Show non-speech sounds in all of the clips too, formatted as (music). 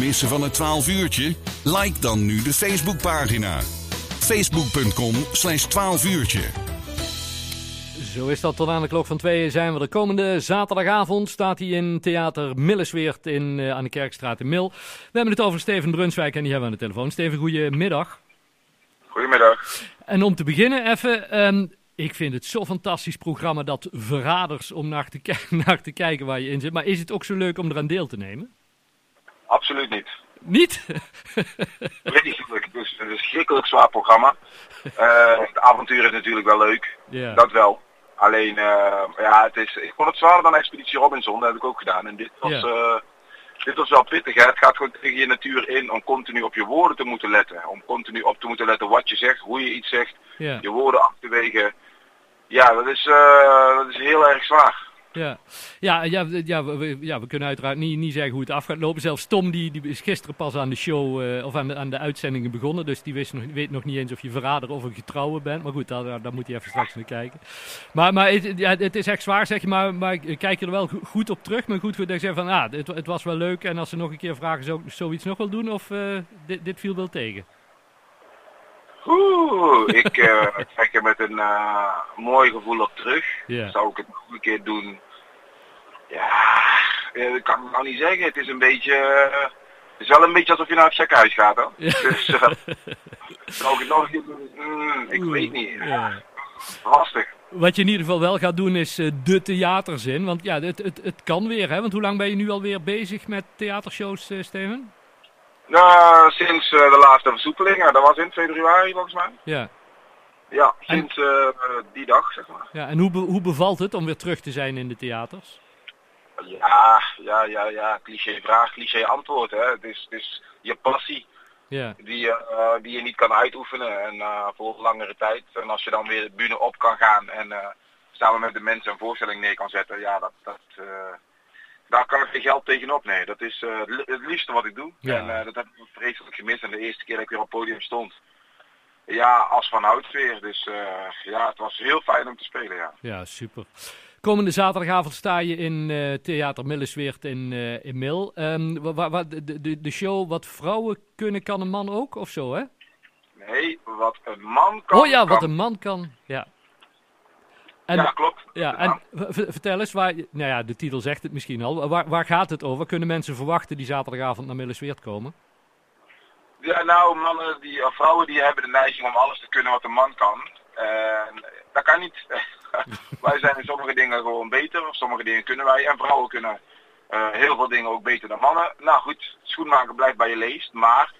missen van het 12 uurtje? Like dan nu de Facebookpagina. Facebook.com slash 12 uurtje. Zo is dat tot aan de klok van tweeën zijn we de komende zaterdagavond. Staat hij in Theater Millesweert in, uh, aan de Kerkstraat in Mil. We hebben het over Steven Brunswijk en die hebben we aan de telefoon. Steven, goedemiddag. Goedemiddag. En om te beginnen even, um, ik vind het zo'n fantastisch programma dat Verraders om naar te, (laughs) naar te kijken waar je in zit. Maar is het ook zo leuk om eraan deel te nemen? Absoluut niet. Niet? (laughs) Vreselijk. Het is een schrikkelijk zwaar programma. Uh, het avontuur is natuurlijk wel leuk. Dat wel. Alleen, uh, ja, het is, ik vond het zwaarder dan Expeditie Robinson. Dat heb ik ook gedaan. En dit was, uh, dit was wel pittig. Hè? Het gaat gewoon tegen je natuur in om continu op je woorden te moeten letten. Om continu op te moeten letten wat je zegt, hoe je iets zegt. Je woorden af te wegen. Ja, dat is, dat is heel erg zwaar. Ja, ja, ja, ja, we, ja, we kunnen uiteraard niet, niet zeggen hoe het af gaat lopen. Zelfs Tom die, die is gisteren pas aan de show uh, of aan de, aan de uitzendingen begonnen. Dus die wist nog, weet nog niet eens of je verrader of een getrouwe bent. Maar goed, daar, daar moet hij even straks naar kijken. Maar, maar het, ja, het is echt zwaar, zeg je. Maar, maar kijk je er wel goed op terug? Maar goed, dat je zegt van ah, het, het was wel leuk. En als ze nog een keer vragen, zou ik zoiets nog wel doen? Of uh, dit, dit viel wel tegen? Oeh, ik (laughs) uh, kijk er met een uh, mooi gevoel op terug. Zou ik het nog een keer doen? Ja, dat kan ik nou niet zeggen. Het is een beetje... Het is wel een beetje alsof je naar het ziekenhuis gaat? Ja. Dus (laughs) zou ik het nog een keer doen? Mm, ik Oeh, weet niet. ja. Lastig. Wat je in ieder geval wel gaat doen is de theaterzin. Want ja, het, het, het kan weer, hè? Want hoe lang ben je nu alweer bezig met theatershows, Steven? Nou, sinds uh, de laatste versoepelingen. Dat was in februari volgens mij. Ja. Ja, sinds en, die dag, zeg maar. Ja, en hoe, be hoe bevalt het om weer terug te zijn in de theaters? Ja, ja, ja, ja. Cliché vraag, cliché antwoord. Hè. Het, is, het is je passie ja. die, uh, die je niet kan uitoefenen en uh, voor langere tijd. En als je dan weer de bühne op kan gaan en uh, samen met de mensen een voorstelling neer kan zetten, ja, dat, dat, daar kan ik geen geld tegenop. Nee, dat is het liefste wat ik doe. Ja. En dat heb ik vreselijk gemist. En de eerste keer dat ik weer op het podium stond, ja, als van hout weer. Dus ja, het was heel fijn om te spelen, ja. Ja, super. Komende zaterdagavond sta je in Theater Millesweert in, in Mil. Um, wa, de, de, de show Wat vrouwen kunnen, kan een man ook, of zo, hè? Nee, wat een man kan... Oh ja, kan... wat een man kan, ja. En, ja, klopt. Ja, en vertel eens, waar, nou ja, de titel zegt het misschien al. Waar, waar gaat het over? Kunnen mensen verwachten die zaterdagavond naar Millesweert komen? Ja, nou, mannen die, of vrouwen die hebben de neiging om alles te kunnen wat een man kan. Uh, dat kan niet. (laughs) wij zijn in sommige dingen gewoon beter, of sommige dingen kunnen wij. En vrouwen kunnen uh, heel veel dingen ook beter dan mannen. Nou goed, schoenmaker blijft bij je leest, maar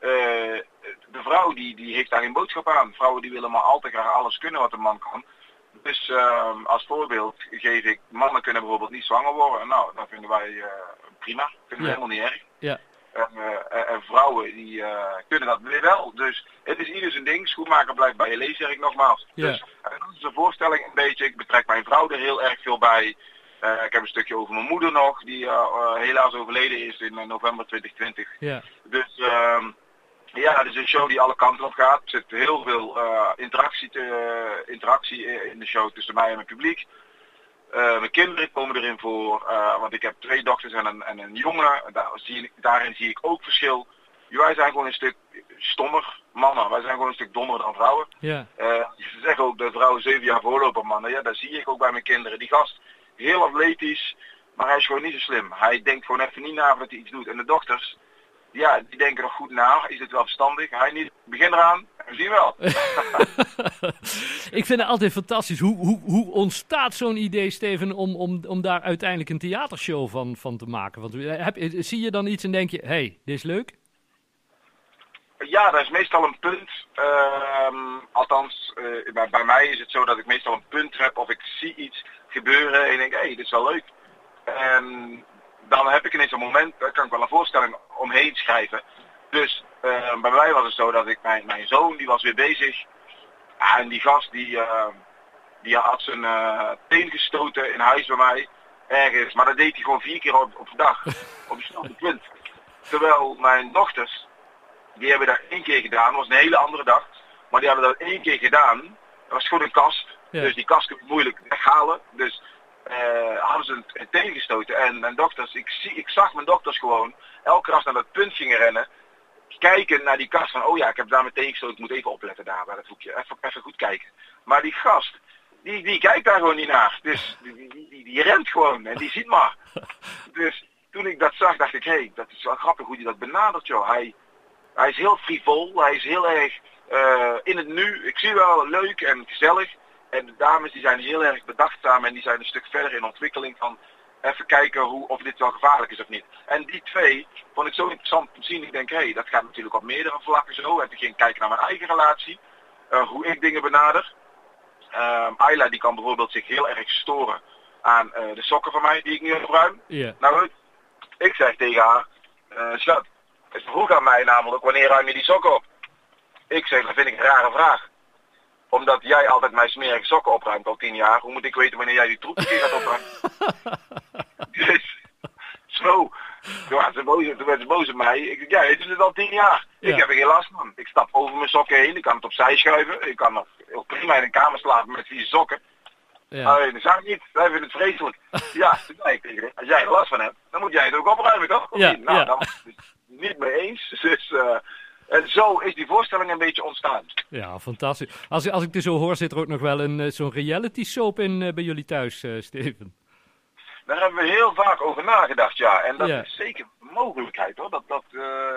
uh, de vrouw die, die heeft daar geen boodschap aan. Vrouwen die willen maar altijd graag alles kunnen wat een man kan. Dus uh, als voorbeeld geef ik, mannen kunnen bijvoorbeeld niet zwanger worden. Nou, dat vinden wij prima, vinden we Ja. helemaal niet erg. Ja, En, uh, en vrouwen die uh, kunnen dat weer wel. Dus het is ieder zijn ding. Schoenmaker blijft bij je lezen, zeg ik nogmaals. Ja. Dus uh, dat is een voorstelling een beetje. Ik betrek mijn vrouw er heel erg veel bij. Uh, ik heb een stukje over mijn moeder nog, die uh, helaas overleden is in uh, november 2020. ja, Dus uh, ja, het is een show die alle kanten op gaat. Er zit heel veel uh, interactie, te, interactie in de show tussen mij en mijn publiek. Uh, mijn kinderen komen erin voor, uh, want ik heb twee dochters en een, en een jongen. Daar zie daarin zie ik ook verschil. Wij zijn gewoon een stuk stommer mannen. Wij zijn gewoon een stuk dommer dan vrouwen. ja, ze zeggen ook dat vrouwen zeven jaar voorlopen mannen. Ja, dat zie ik ook bij mijn kinderen. Die gast, heel atletisch, maar hij is gewoon niet zo slim. Hij denkt gewoon even niet na wat hij iets doet. En de dochters, ja, die denken nog goed na. Is het wel verstandig? Hij niet. Begin eraan. We zien wel. (laughs) ik vind het altijd fantastisch. Hoe, hoe, hoe ontstaat zo'n idee, Steven, om, om, om daar uiteindelijk een theatershow van, van te maken? Want heb, zie je dan iets en denk je, hé, hey, dit is leuk? Ja, dat is meestal een punt. Uh, althans, uh, bij, bij, mij is het zo dat ik meestal een punt heb of ik zie iets gebeuren en ik denk, hé, hey, dit is wel leuk. En dan heb ik ineens een moment, daar kan ik wel een voorstelling omheen schrijven. Dus uh, bij mij was het zo dat ik, mijn, mijn zoon, die was weer bezig. En die gast, die, die had zijn teen gestoten in huis bij mij, ergens. Maar dat deed hij gewoon vier keer op, op de dag, (laughs) op hetzelfde punt. Terwijl mijn dochters, die hebben dat één keer gedaan, dat was een hele andere dag. Maar die hebben dat één keer gedaan. Dat was gewoon een kast. Ja. Dus die kast kun je moeilijk weghalen. Dus eh, hadden ze een tegengestoten. En mijn dochters, ik, zie, ik zag mijn dochters gewoon elke als naar dat punt gingen rennen, kijken naar die kast van, oh ja, ik heb daar meteen tegengestoten, ik moet even opletten daar bij dat hoekje. Even, even goed kijken. Maar die gast, die, die kijkt daar gewoon niet naar. Dus die, die, die, die rent gewoon en die ziet maar. Dus toen ik dat zag, dacht ik, hé, hey, dat is wel grappig hoe hij dat benadert, joh. Hij, hij is heel frivol, hij is heel erg uh, in het nu. Ik zie wel leuk en gezellig. En de dames die zijn heel erg bedachtzaam en die zijn een stuk verder in ontwikkeling van even kijken hoe, of dit wel gevaarlijk is of niet. En die twee vond ik zo interessant te zien. Ik denk, hé, hey, dat gaat natuurlijk op meerdere vlakken zo. En toen ging ik kijken naar mijn eigen relatie. Uh, hoe ik dingen benader. Uh, Ayla die kan bijvoorbeeld zich heel erg storen aan uh, de sokken van mij die ik nu opruim. Yeah. Nou ik zeg tegen haar, uh, schat, ze vroeg aan mij namelijk, wanneer ruim je die sokken op? Ik zeg, dat vind ik een rare vraag. Omdat jij altijd mijn smerige sokken opruimt al tien jaar, hoe moet ik weten wanneer jij die troep een keer gaat opruimen? (laughs) dus, zo. Toen werd ze boos, toen werd ze boos op mij. Ik zeg, ja, doet het al tien jaar. Ja. Ik heb er geen last van. Ik stap over mijn sokken heen, ik kan het opzij schuiven. Ik kan nog heel prima in een kamer slapen met vier sokken. Ja. Dat zou ik niet. Wij vinden het vreselijk. Ja, (laughs) als jij er last van hebt, dan moet jij het ook opruimen, toch? Of Ja, niet? Nou, ja. dan niet mee eens. (laughs) Dus, eh, en zo is die voorstelling een beetje ontstaan. ja, fantastisch. Als, als ik het zo hoor, zit er ook nog wel een, eh, zo'n reality soap in eh, bij jullie thuis, eh, Steven. Daar hebben we heel vaak over nagedacht, ja. En dat Ja. is zeker een mogelijkheid, hoor. Dat, dat,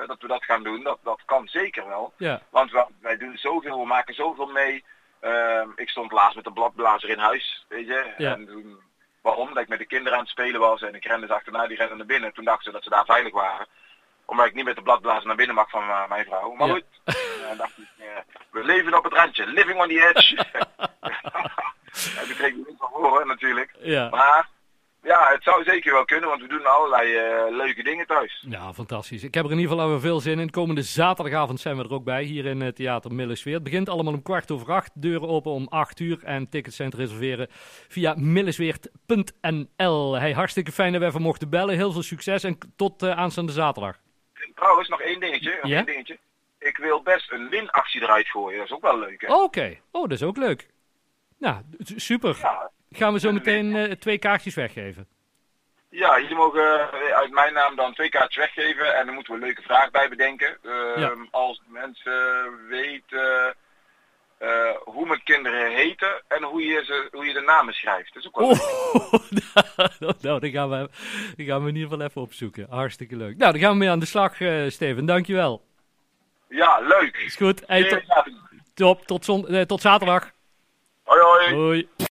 dat we dat gaan doen. Dat, dat kan zeker wel. Ja, Want we- wij doen zoveel, we maken zoveel mee. Ehm, ik stond laatst met de bladblazer in huis, weet je. Ja. En toen, waarom? Dat ik met de kinderen aan het spelen was en ik rende ze achterna, die renden naar binnen. Toen dachten ze dat ze daar veilig waren. Omdat ik niet met de bladblazer naar binnen mag van eh, mijn vrouw. Maar Ja. goed, eh, dacht ik, eh, we leven op het randje. Living on the edge. (laughs) (laughs) toen kreeg ik niet van horen natuurlijk. ja. Maar ja, het zou zeker wel kunnen, want we doen allerlei leuke dingen thuis. Ja, fantastisch. Ik heb er in ieder geval veel zin in. Komende zaterdagavond zijn we er ook bij, hier in het Theater Millesweer. Het begint allemaal om kwart over acht, deuren open om acht uur en tickets zijn te reserveren via millesweert.nl. Hey, hartstikke fijn dat we even mochten bellen. Heel veel succes en tot eh, aanstaande zaterdag. En trouwens, nog één dingetje. Nog Ja? één dingetje. Ik wil best een winactie eruit gooien, dat is ook wel leuk hè. Oké, oh, dat is ook leuk. Nou, super. Ja, Gaan we zo meteen eh, twee kaartjes weggeven. ja, jullie mogen eh, uit mijn naam dan twee kaartjes weggeven en dan moeten we een leuke vraag bij bedenken. Ehm, Ja. Als mensen weten eh, hoe mijn kinderen heten en hoe je, ze, hoe je de namen schrijft. Dat is ook wel leuk. (laughs) Oh, nou, die gaan, we, die gaan we in ieder geval even opzoeken. Hartstikke leuk. Nou, dan gaan we mee aan de slag, eh, Steven. Dankjewel. Ja, leuk. Is goed. Hey, to- top, tot, zon- eh, tot zaterdag. Hoi hoi. Hoi.